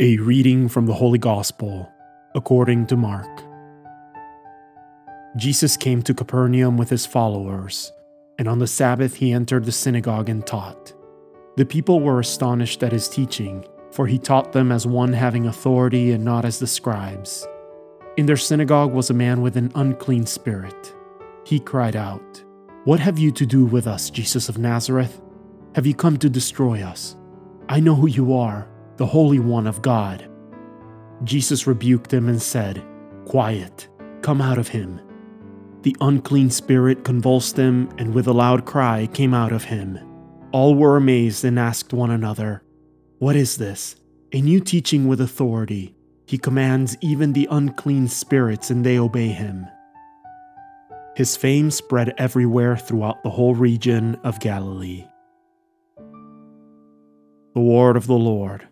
A reading from the Holy Gospel according to Mark. Jesus came to Capernaum with his followers, and on the Sabbath he entered the synagogue and taught. The people were astonished at his teaching, for he taught them as one having authority and not as the scribes. In their synagogue was a man with an unclean spirit. He cried out, What have you to do with us, Jesus of Nazareth? Have you come to destroy us? I know who you are the Holy One of God. Jesus rebuked him and said, Quiet, come out of him. The unclean spirit convulsed him, and with a loud cry came out of him. All were amazed and asked one another, What is this? A new teaching with authority. He commands even the unclean spirits, and they obey him. His fame spread everywhere throughout the whole region of Galilee. The word of the Lord.